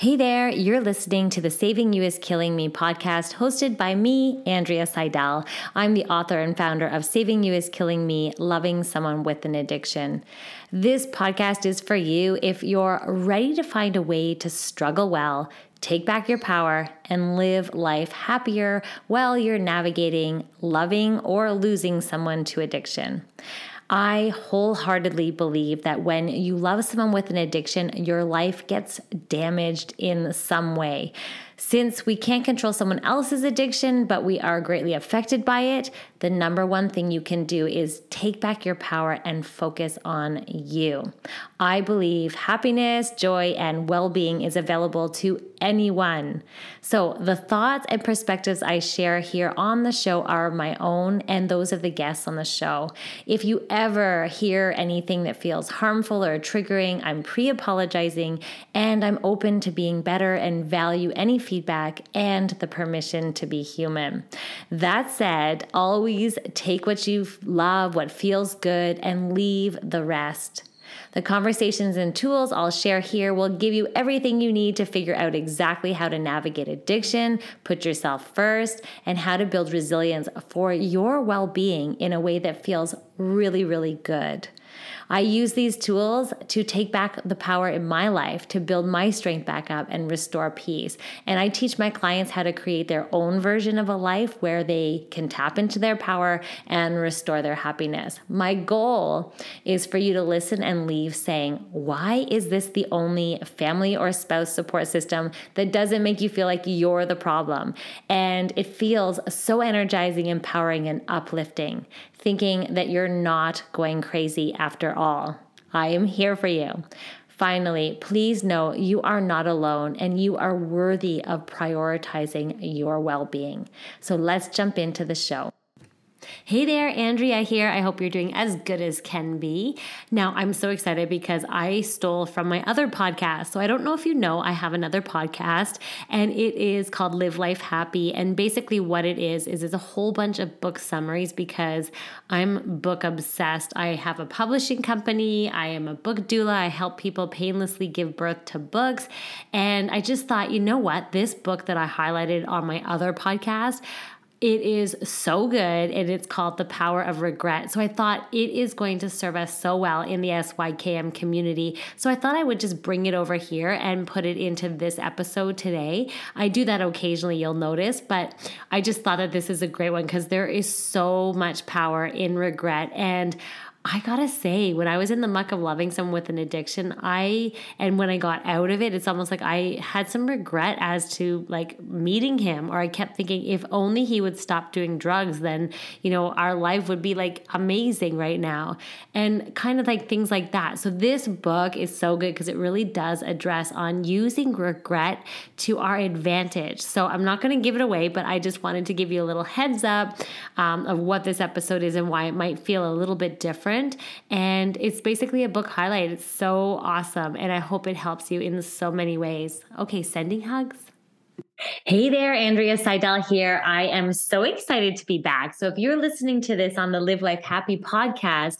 Hey there, you're listening to the Saving You is Killing Me podcast hosted by me, Andrea Seydel. I'm the author and founder of Saving You is Killing Me Loving Someone with an Addiction. This podcast is for you if you're ready to find a way to struggle well, take back your power, and live life happier while you're navigating loving or losing someone to addiction. I wholeheartedly believe that when you love someone with an addiction, your life gets damaged in some way. Since we can't control someone else's addiction, but we are greatly affected by it, the number one thing you can do is take back your power and focus on you. I believe happiness, joy, and well being is available to anyone. So, the thoughts and perspectives I share here on the show are my own and those of the guests on the show. If you ever hear anything that feels harmful or triggering, I'm pre apologizing and I'm open to being better and value any feedback and the permission to be human. That said, always take what you love, what feels good, and leave the rest. The conversations and tools I'll share here will give you everything you need to figure out exactly how to navigate addiction, put yourself first, and how to build resilience for your well being in a way that feels really, really good. I use these tools to take back the power in my life, to build my strength back up and restore peace. And I teach my clients how to create their own version of a life where they can tap into their power and restore their happiness. My goal is for you to listen and leave saying, Why is this the only family or spouse support system that doesn't make you feel like you're the problem? And it feels so energizing, empowering, and uplifting thinking that you're not going crazy after all. I am here for you. Finally, please know you are not alone and you are worthy of prioritizing your well being. So let's jump into the show. Hey there, Andrea here. I hope you're doing as good as can be. Now, I'm so excited because I stole from my other podcast. So, I don't know if you know, I have another podcast and it is called Live Life Happy. And basically, what it is, is it's a whole bunch of book summaries because I'm book obsessed. I have a publishing company, I am a book doula, I help people painlessly give birth to books. And I just thought, you know what? This book that I highlighted on my other podcast, it is so good and it's called The Power of Regret. So I thought it is going to serve us so well in the SYKM community. So I thought I would just bring it over here and put it into this episode today. I do that occasionally, you'll notice, but I just thought that this is a great one because there is so much power in regret. And I gotta say, when I was in the muck of loving someone with an addiction, I, and when I got out of it, it's almost like I had some regret as to like meeting him, or I kept thinking, if only he would stop doing drugs, then, you know, our life would be like amazing right now. And kind of like things like that. So this book is so good because it really does address on using regret to our advantage. So I'm not gonna give it away, but I just wanted to give you a little heads up um, of what this episode is and why it might feel a little bit different different. And it's basically a book highlight. It's so awesome. And I hope it helps you in so many ways. Okay, sending hugs. Hey there, Andrea Seydel here. I am so excited to be back. So, if you're listening to this on the Live Life Happy podcast,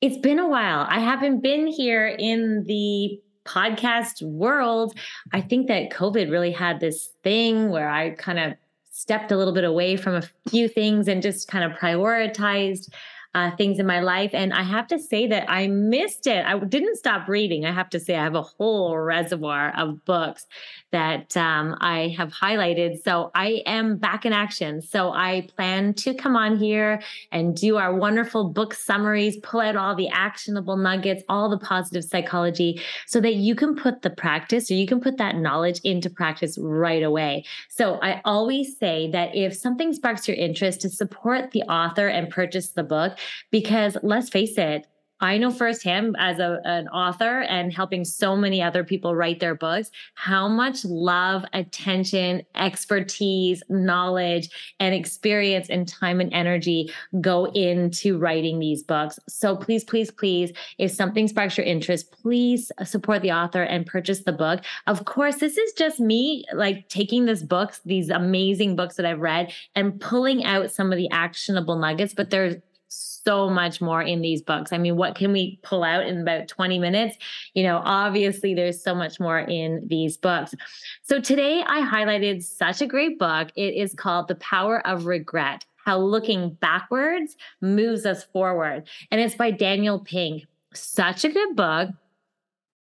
it's been a while. I haven't been here in the podcast world. I think that COVID really had this thing where I kind of stepped a little bit away from a few things and just kind of prioritized uh, things in my life. And I have to say that I missed it. I didn't stop reading. I have to say, I have a whole reservoir of books that um, I have highlighted. So I am back in action. So I plan to come on here and do our wonderful book summaries, pull out all the actionable nuggets, all the positive psychology, so that you can put the practice or you can put that knowledge into practice right away. So I always say that if something sparks your interest, to support the author and purchase the book, because let's face it, I know firsthand as a, an author and helping so many other people write their books, how much love, attention, expertise, knowledge, and experience and time and energy go into writing these books. So please, please, please, if something sparks your interest, please support the author and purchase the book. Of course, this is just me like taking this books, these amazing books that I've read and pulling out some of the actionable nuggets, but there's so much more in these books. I mean, what can we pull out in about 20 minutes? You know, obviously there's so much more in these books. So today I highlighted such a great book. It is called The Power of Regret How Looking Backwards Moves Us Forward. And it's by Daniel Pink. Such a good book.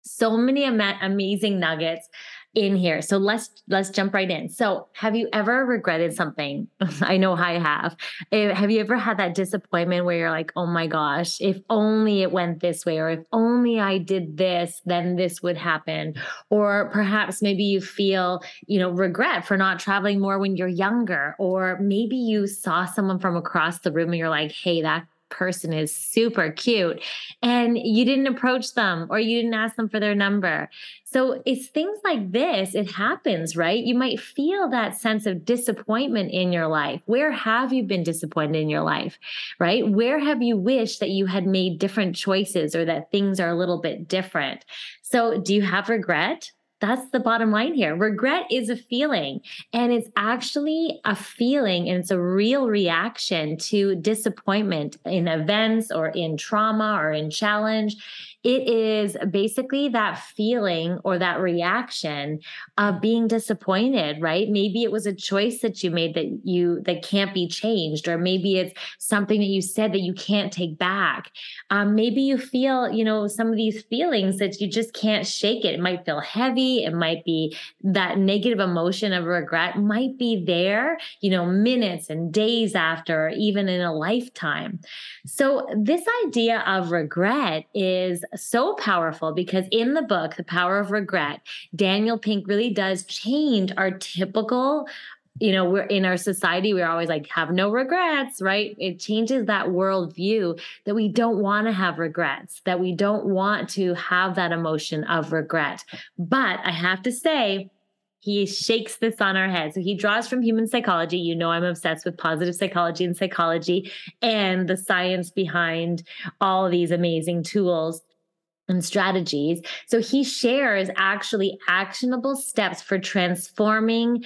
So many am- amazing nuggets in here. So let's let's jump right in. So, have you ever regretted something? I know I have. Have you ever had that disappointment where you're like, "Oh my gosh, if only it went this way or if only I did this, then this would happen." Or perhaps maybe you feel, you know, regret for not traveling more when you're younger, or maybe you saw someone from across the room and you're like, "Hey, that person is super cute and you didn't approach them or you didn't ask them for their number. So it's things like this. It happens, right? You might feel that sense of disappointment in your life. Where have you been disappointed in your life, right? Where have you wished that you had made different choices or that things are a little bit different? So do you have regret? That's the bottom line here. Regret is a feeling, and it's actually a feeling, and it's a real reaction to disappointment in events or in trauma or in challenge it is basically that feeling or that reaction of being disappointed right? Maybe it was a choice that you made that you that can't be changed or maybe it's something that you said that you can't take back. Um, maybe you feel you know some of these feelings that you just can't shake it. It might feel heavy. It might be that negative emotion of regret might be there you know minutes and days after even in a lifetime. So this idea of regret is so powerful because in the book, The Power of Regret, Daniel Pink really does change our typical you know, we're in our society, we're always like, have no regrets, right? It changes that worldview that we don't want to have regrets, that we don't want to have that emotion of regret. But I have to say, he shakes this on our head. So he draws from human psychology. You know, I'm obsessed with positive psychology and psychology and the science behind all these amazing tools and strategies. So he shares actually actionable steps for transforming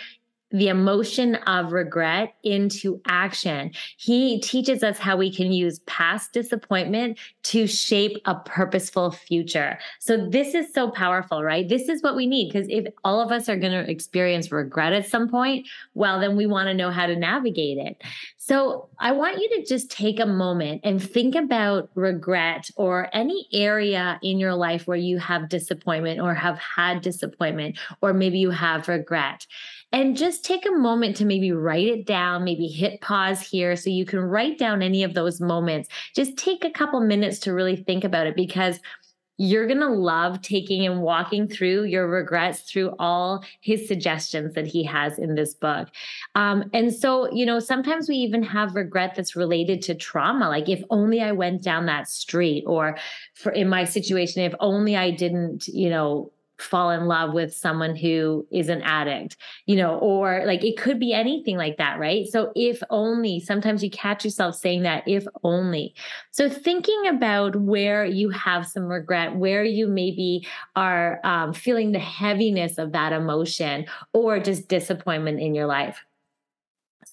the emotion of regret into action. He teaches us how we can use past disappointment to shape a purposeful future. So this is so powerful, right? This is what we need because if all of us are going to experience regret at some point, well, then we want to know how to navigate it. So I want you to just take a moment and think about regret or any area in your life where you have disappointment or have had disappointment, or maybe you have regret and just take a moment to maybe write it down, maybe hit pause here so you can write down any of those moments. Just take a couple minutes to really think about it because you're going to love taking and walking through your regrets through all his suggestions that he has in this book. Um, and so, you know, sometimes we even have regret that's related to trauma. Like, if only I went down that street, or for in my situation, if only I didn't, you know, fall in love with someone who is an addict, you know, or like it could be anything like that, right? So, if only, sometimes you catch yourself saying that, if only. So, thinking about where you have some regret, where you maybe are um, feeling the heaviness of that emotion or just disappointment in your life.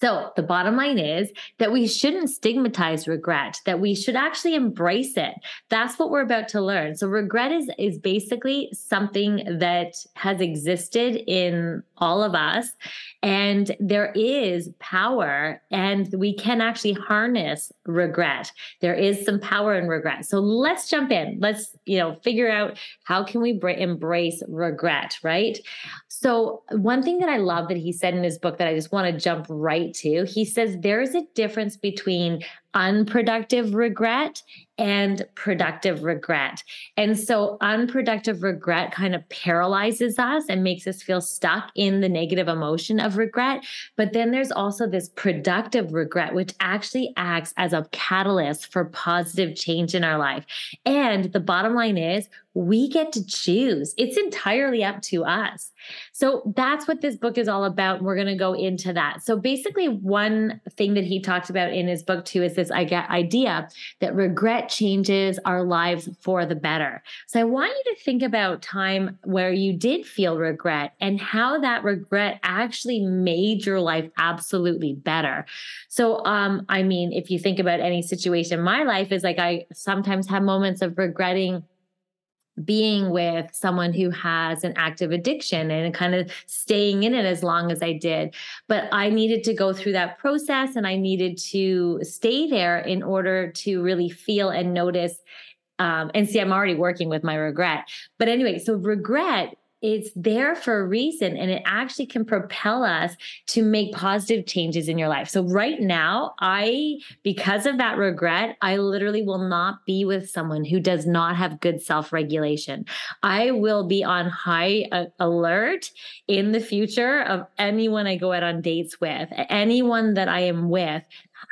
So, the bottom line is that we shouldn't stigmatize regret, that we should actually embrace it. That's what we're about to learn. So, regret is, is basically something that has existed in all of us. And there is power, and we can actually harness regret. There is some power in regret. So let's jump in. Let's, you know, figure out how can we br- embrace regret, right? So one thing that I love that he said in his book that I just want to jump right to, he says there is a difference between unproductive regret and productive regret. And so unproductive regret kind of paralyzes us and makes us feel stuck in the negative emotion of regret. But then there's also this productive regret, which actually acts as a catalyst for positive change in our life. And the bottom line is we get to choose. It's entirely up to us. So that's what this book is all about. And We're going to go into that. So basically, one thing that he talks about in his book too is this idea that regret changes our lives for the better. So I want you to think about time where you did feel regret and how that regret actually made your life absolutely better. So, um, I mean, if you think about any situation, my life is like I sometimes have moments of regretting being with someone who has an active addiction and kind of staying in it as long as I did. But I needed to go through that process and I needed to stay there in order to really feel and notice. Um, and see, I'm already working with my regret. But anyway, so regret it's there for a reason and it actually can propel us to make positive changes in your life. So right now, I because of that regret, I literally will not be with someone who does not have good self-regulation. I will be on high uh, alert in the future of anyone I go out on dates with, anyone that I am with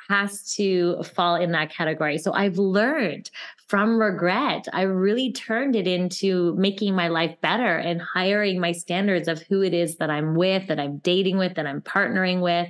has to fall in that category. So I've learned from regret. I really turned it into making my life better and hiring my standards of who it is that I'm with, that I'm dating with, that I'm partnering with.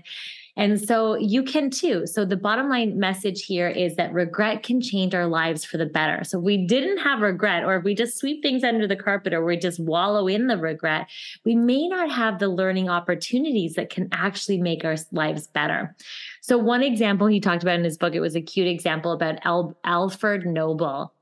And so you can too. So the bottom line message here is that regret can change our lives for the better. So we didn't have regret, or if we just sweep things under the carpet, or we just wallow in the regret, we may not have the learning opportunities that can actually make our lives better. So one example he talked about in his book, it was a cute example about Al- Alfred Nobel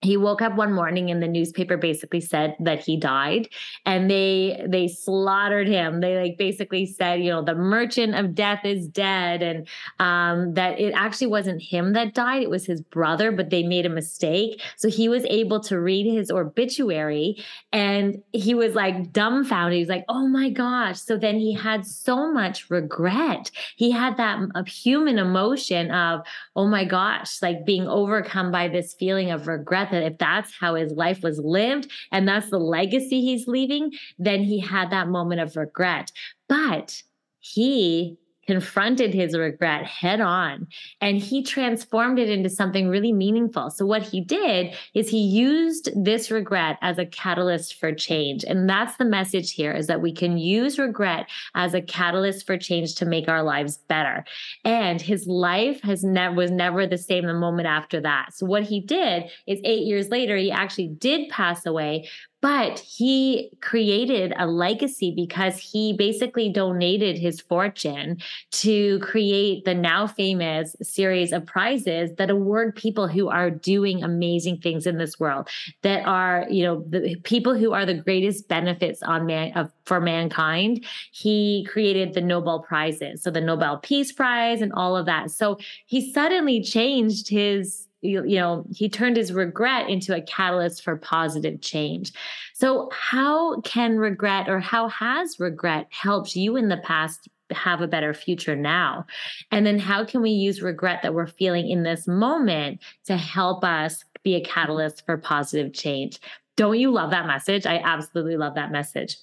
he woke up one morning and the newspaper basically said that he died and they they slaughtered him. They like basically said you know the merchant of death is dead and um, that it actually wasn't him that died it was his brother but they made a mistake. So he was able to read his obituary and he was like dumbfounded. He was like oh my gosh. So then he had so much regret. He had that human emotion of oh my gosh like being overcome by this feeling of regret that if that's how his life was lived and that's the legacy he's leaving, then he had that moment of regret. But he confronted his regret head on and he transformed it into something really meaningful. So, what he did is he used this regret as a catalyst for change. And that's the message here is that we can use regret as a catalyst for change to make our lives better. And his life has never was never the same the moment after that. So, what he did is eight years later, he actually did pass away, but he created a legacy because he basically donated his fortune to create the now famous series of prizes that award people who are doing amazing things in this world that are you know the people who are the greatest benefits on man of, for mankind. He created the nobel prizes so the nobel peace prize and all of that. So he suddenly changed his you, you know he turned his regret into a catalyst for positive change. So how can regret or how has regret helped you in the past have a better future now? And then how can we use regret that we're feeling in this moment to help us be a catalyst for positive change? Don't you love that message? I absolutely love that message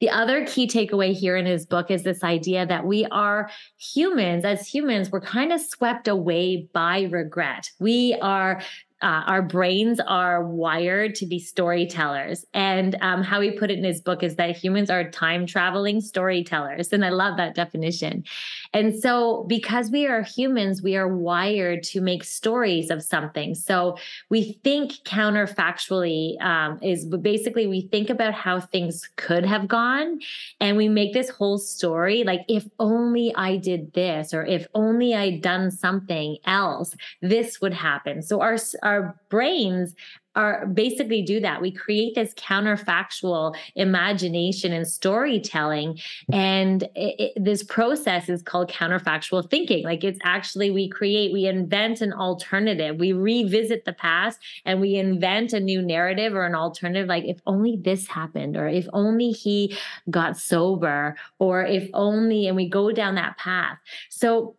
the other key takeaway here in his book is this idea that we are humans, as humans, we're kind of swept away by regret. We are uh, our brains are wired to be storytellers. And um, how he put it in his book is that humans are time traveling storytellers. And I love that definition. And so, because we are humans, we are wired to make stories of something. So, we think counterfactually, um, is basically we think about how things could have gone. And we make this whole story like, if only I did this, or if only I'd done something else, this would happen. So, our our brains are basically do that. We create this counterfactual imagination and storytelling. And it, it, this process is called counterfactual thinking. Like it's actually, we create, we invent an alternative. We revisit the past and we invent a new narrative or an alternative. Like if only this happened, or if only he got sober, or if only, and we go down that path. So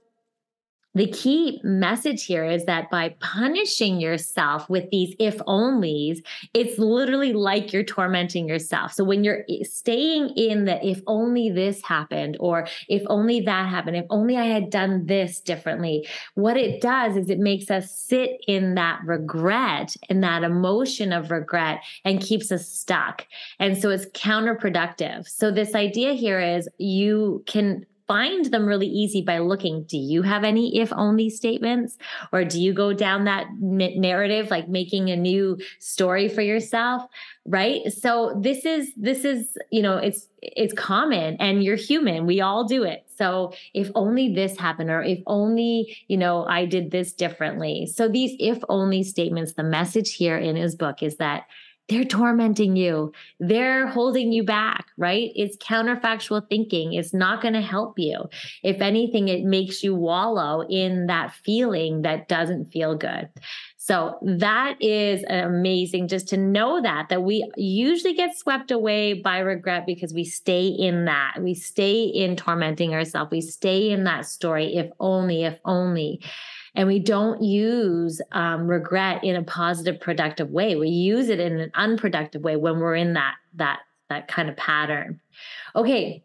the key message here is that by punishing yourself with these if onlys, it's literally like you're tormenting yourself. So when you're eh, staying in the if only this happened, or if only that happened, if only I had done this differently, what it does is it makes us sit in that regret and that emotion of regret and keeps us stuck. And so it's counterproductive. So this idea here is you can find them really easy by looking do you have any if only statements? Or do you go down that narrative like making a new story for yourself right? So this is this is you know it's it's common and you're human. We all do it. So if only this happened or if only you know i did this differently. So these if only statements the message here in his book is that they're tormenting you. They're holding you back, right? It's counterfactual thinking. It's not going to help you. If anything, it makes you wallow in that feeling that doesn't feel good. So that is amazing just to know that, that we usually get swept away by regret because we stay in that. We stay in tormenting ourselves. We stay in that story. If only, if only and we don't use um, regret in a positive productive way. We use it in an unproductive way when we're in that that that kind of pattern. Okay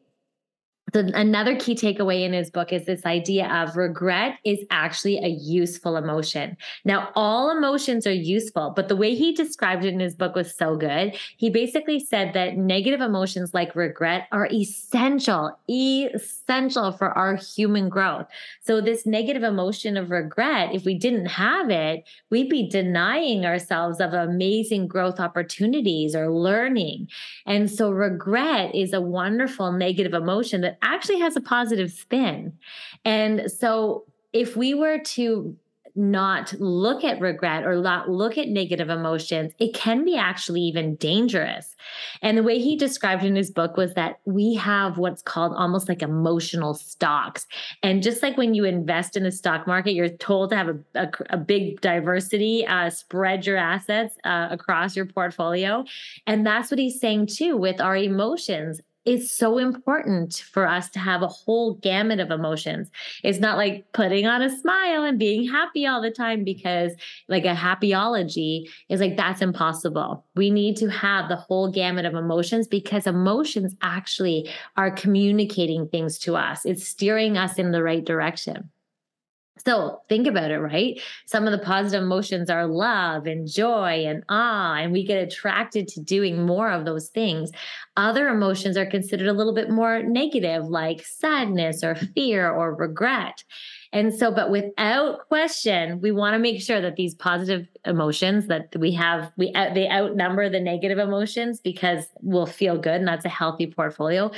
so another key takeaway in his book is this idea of regret is actually a useful emotion. Now, all emotions are useful, but the way he described it in his book was so good. He basically said that negative emotions like regret are essential, essential for our human growth. So this negative emotion of regret, if we didn't have it, we'd be denying ourselves of amazing growth opportunities or learning. And so regret is a wonderful negative emotion that actually has a positive spin. And so if we were to not look at regret or not look at negative emotions, it can be actually even dangerous. And the way he described in his book was that we have what's called almost like emotional stocks. And just like when you invest in the stock market, you're told to have a, a, a big diversity, uh, spread your assets uh, across your portfolio. And that's what he's saying too with our emotions it's so important for us to have a whole gamut of emotions. It's not like putting on a smile and being happy all the time because, like, a happyology is like that's impossible. We need to have the whole gamut of emotions because emotions actually are communicating things to us, it's steering us in the right direction. So think about it, right? Some of the positive emotions are love and joy and awe, and we get attracted to doing more of those things. Other emotions are considered a little bit more negative, like sadness or fear or regret. And so, but without question, we want to make sure that these positive emotions that we have, we they outnumber the negative emotions because we'll feel good, and that's a healthy portfolio.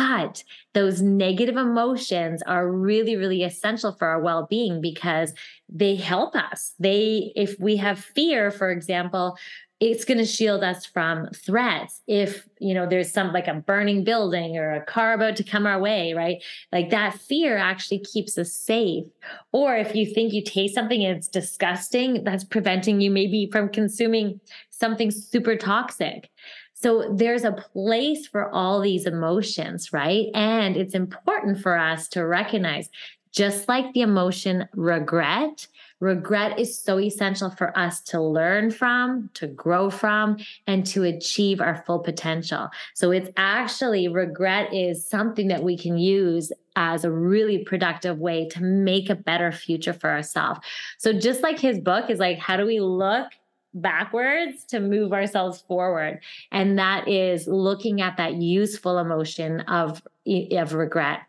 But those negative emotions are really, really essential for our well being because they help us. They, if we have fear, for example, it's going to shield us from threats. If you know there's some like a burning building or a car about to come our way right? Like that fear actually keeps us safe. Or if you think you taste something and it's disgusting that's preventing you maybe from consuming something super toxic so there's a place for all these emotions, right? And it's important for us to recognize just like the emotion regret, regret is so essential for us to learn from, to grow from, and to achieve our full potential. So it's actually regret is something that we can use as a really productive way to make a better future for ourselves. So just like his book is like, how do we look backwards to move ourselves forward. And that is looking at that useful emotion of of regret.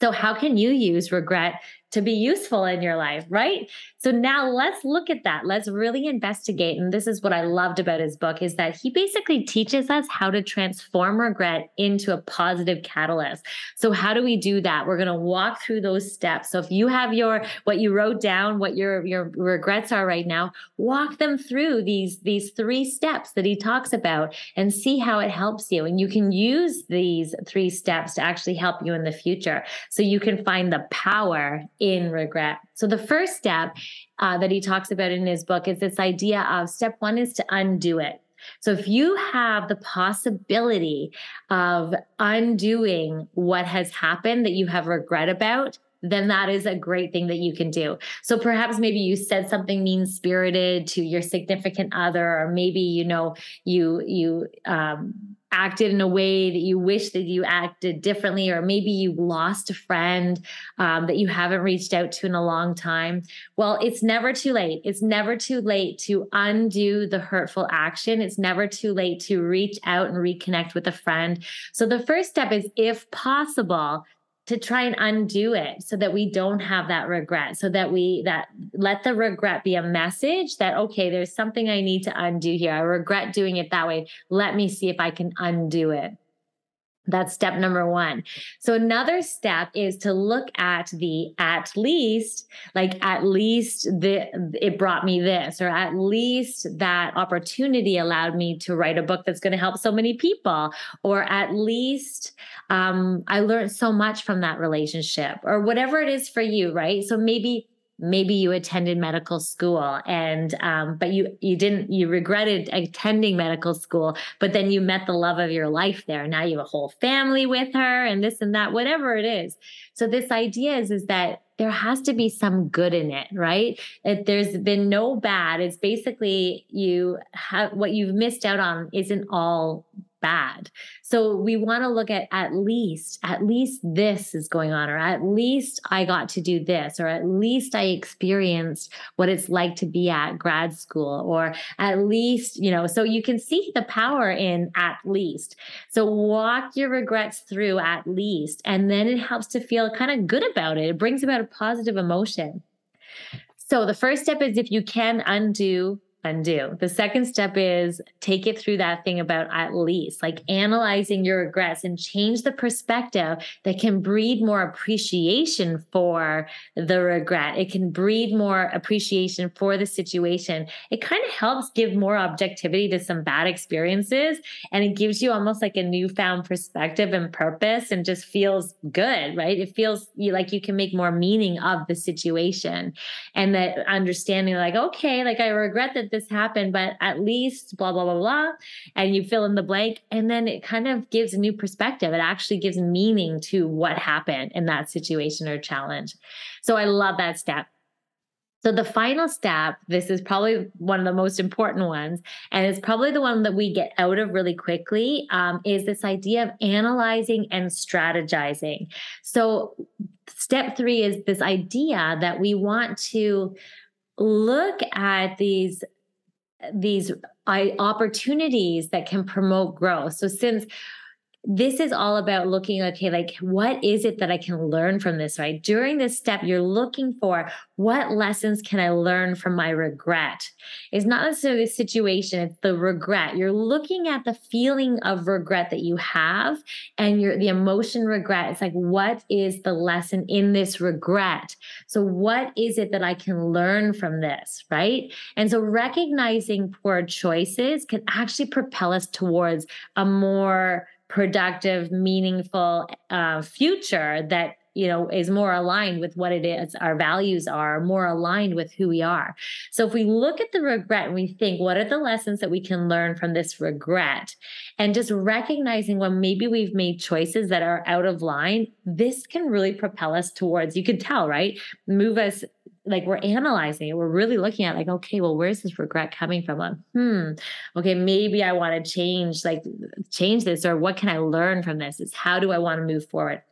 So how can you use regret to be useful in your life, right? So now let's look at that. Let's really investigate. And this is what I loved about his book is that he basically teaches us how to transform regret into a positive catalyst. So how do we do that? We're going to walk through those steps. So if you have your what you wrote down, what your your regrets are right now, walk them through these these three steps that he talks about and see how it helps you. And you can use these three steps to actually help you in the future. So you can find the power in regret. So the first step uh, that he talks about in his book is this idea of step one is to undo it. So if you have the possibility of undoing what has happened that you have regret about, then that is a great thing that you can do. So perhaps maybe you said something mean spirited to your significant other, or maybe you know you you um, acted in a way that you wish that you acted differently, or maybe you lost a friend um, that you haven't reached out to in a long time. Well, it's never too late. It's never too late to undo the hurtful action. It's never too late to reach out and reconnect with a friend. So the first step is, if possible, to try and undo it so that we don't have that regret so that we that let the regret be a message that okay there's something i need to undo here. I regret doing it that way. Let me see if i can undo it that's step number one. So another step is to look at the at least, like at least the it brought me this, or at least that opportunity allowed me to write a book that's going to help so many people, or at least um, I learned so much from that relationship, or whatever it is for you, right? So maybe maybe you attended medical school and um, but you you didn't you regretted attending medical school but then you met the love of your life there. Now you have a whole family with her and this and that whatever it is. So this idea is is that there has to be some good in it right? If there's been no bad. It's basically you have what you've missed out on isn't all bad. So we want to look at at least, at least this is going on, or at least I got to do this, or at least I experienced what it's like to be at grad school, or at least, you know, so you can see the power in at least. So walk your regrets through at least, and then it helps to feel kind of good about it. It brings about a positive emotion. So the first step is if you can undo undo. The second step is take it through that thing about at least, like analyzing your regrets and change the perspective that can breed more appreciation for the regret. It can breed more appreciation for the situation. It kind of helps give more objectivity to some bad experiences and it gives you almost like a newfound perspective and purpose and just feels good, right? It feels like you can make more meaning of the situation and that understanding like, okay, like I regret that this happened, but at least blah, blah, blah, blah. And you fill in the blank. And then it kind of gives a new perspective. It actually gives meaning to what happened in that situation or challenge. So I love that step. So the final step, this is probably one of the most important ones, and it's probably the one that we get out of really quickly, um, is this idea of analyzing and strategizing. So step three is this idea that we want to look at these these opportunities that can promote growth. So since this is all about looking okay like what is it that i can learn from this right? During this step you're looking for what lessons can i learn from my regret? It's not necessarily the situation it's the regret. You're looking at the feeling of regret that you have and your the emotion regret. It's like what is the lesson in this regret? So what is it that i can learn from this right? And so recognizing poor choices can actually propel us towards a more productive, meaningful uh, future that you know is more aligned with what it is our values are more aligned with who we are. So if we look at the regret and we think what are the lessons that we can learn from this regret? And just recognizing when maybe we've made choices that are out of line this can really propel us towards you can tell right? Move us like we're analyzing it. We're really looking at like, okay, well, where's this regret coming from? Like, hmm, okay, maybe I want to change, like change this, or what can I learn from this? Is how do I want to move forward?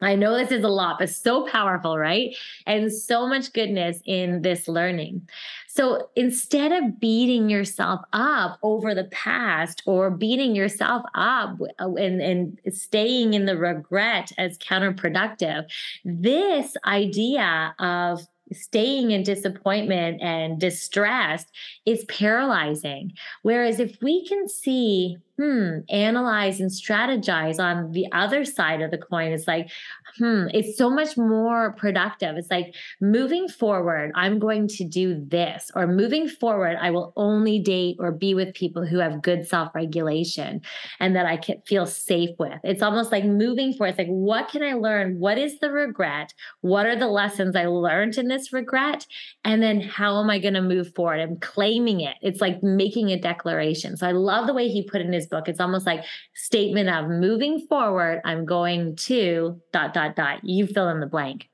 I know this is a lot, but so powerful, right? And so much goodness in this learning. So instead of beating yourself up over the past or beating yourself up uh, and, and staying in the regret as counterproductive, this idea of staying in disappointment and distress is paralyzing. Whereas if we can see, hmm, analyze and strategize on the other side of the coin, it's like, hmm, it's so much more productive. It's like moving forward, I'm going to do this, or moving forward, I will only date or be with people who have good self regulation and that I can feel safe with. It's almost like moving forward. It's like, what can I learn? What is the regret? What are the lessons I learned in this regret? And then how am I going to move forward? I'm claiming it. It's like making a declaration. So I love the way he put in his book. It's almost like statement of moving forward, I'm going to dot, dot, dot, dot. You fill in the blank.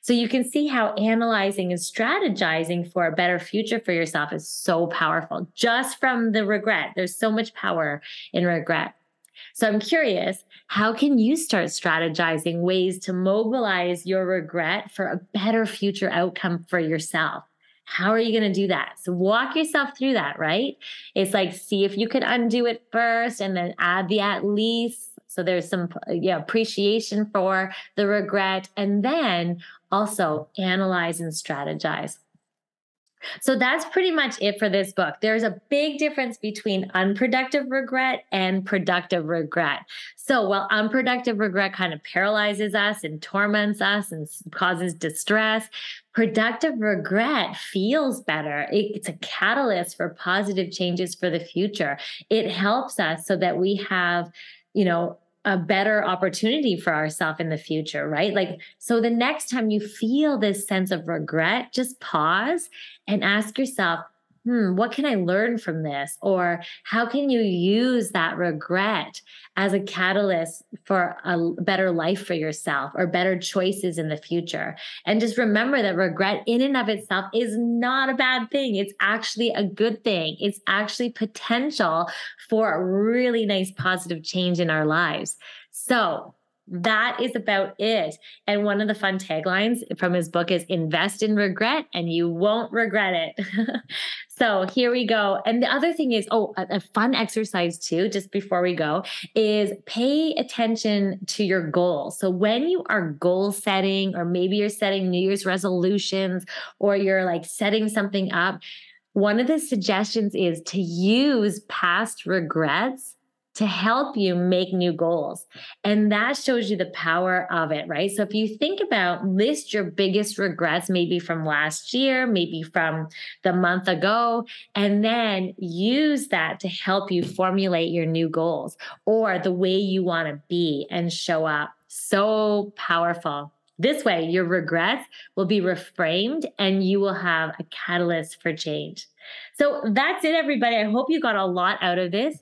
So you can see how analyzing and strategizing for a better future for yourself is so powerful just from the regret. There's so much power in regret. So I'm curious, how can you start strategizing ways to mobilize your regret for a better future outcome for yourself? How are you going to do that? So walk yourself through that, right? It's like see if you can undo it first and then add the at least so there's some yeah, appreciation for the regret and then also analyze and strategize. So that's pretty much it for this book. There's a big difference between unproductive regret and productive regret. So while unproductive regret kind of paralyzes us and torments us and causes distress, productive regret feels better. It's a catalyst for positive changes for the future. It helps us so that we have, you know, a better opportunity for ourselves in the future, right? Like, so the next time you feel this sense of regret, just pause and ask yourself, hmm, what can I learn from this? Or how can you use that regret as a catalyst for a better life for yourself or better choices in the future? And just remember that regret in and of itself is not a bad thing. It's actually a good thing. It's actually potential for a really nice positive change in our lives. So that is about it. And one of the fun taglines from his book is invest in regret and you won't regret it. so here we go. And the other thing is, oh, a, a, fun exercise too, just before we go, is pay attention to your goals. So when you are goal setting, or maybe you're setting New Year's resolutions, or you're like setting something up, one of the suggestions is to use past regrets to help you make new goals. And that shows you the power of it, right? So if you think about list your biggest regrets, maybe from last year, maybe from the month ago, and then use that to help you formulate your new goals or the way you want to be and show up. So powerful. This way, your regrets will be reframed and you will have a catalyst for change. So that's it, everybody. I hope you got a lot out of this.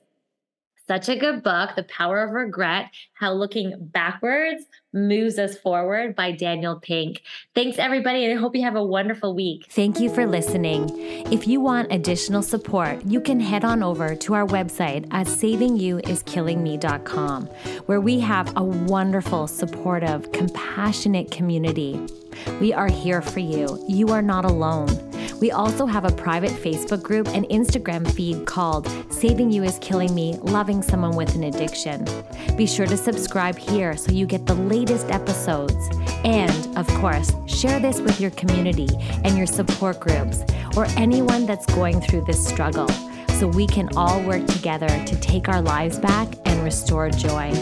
Such a good book, The Power of Regret How Looking Backwards Moves Us Forward by Daniel Pink. Thanks, everybody, and I hope you have a wonderful week. Thank you for listening. If you want additional support, you can head on over to our website at savingyouiskillingme.com, where we have a wonderful, supportive, compassionate community. We are here for you. You are not alone. We also have a private Facebook group and Instagram feed called Saving You is Killing Me Loving Someone with an Addiction. Be sure to subscribe here so you get the latest episodes. And, of course, share this with your community and your support groups or anyone that's going through this struggle so we can all work together to take our lives back and restore joy.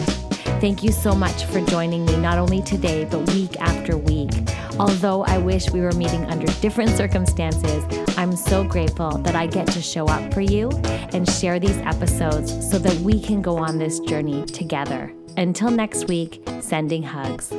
Thank you so much for joining me, not only today, but week after week. Although I wish we were meeting under different circumstances, I'm so grateful that I get to show up for you and share these episodes so that we can go on this journey together. Until next week, sending hugs.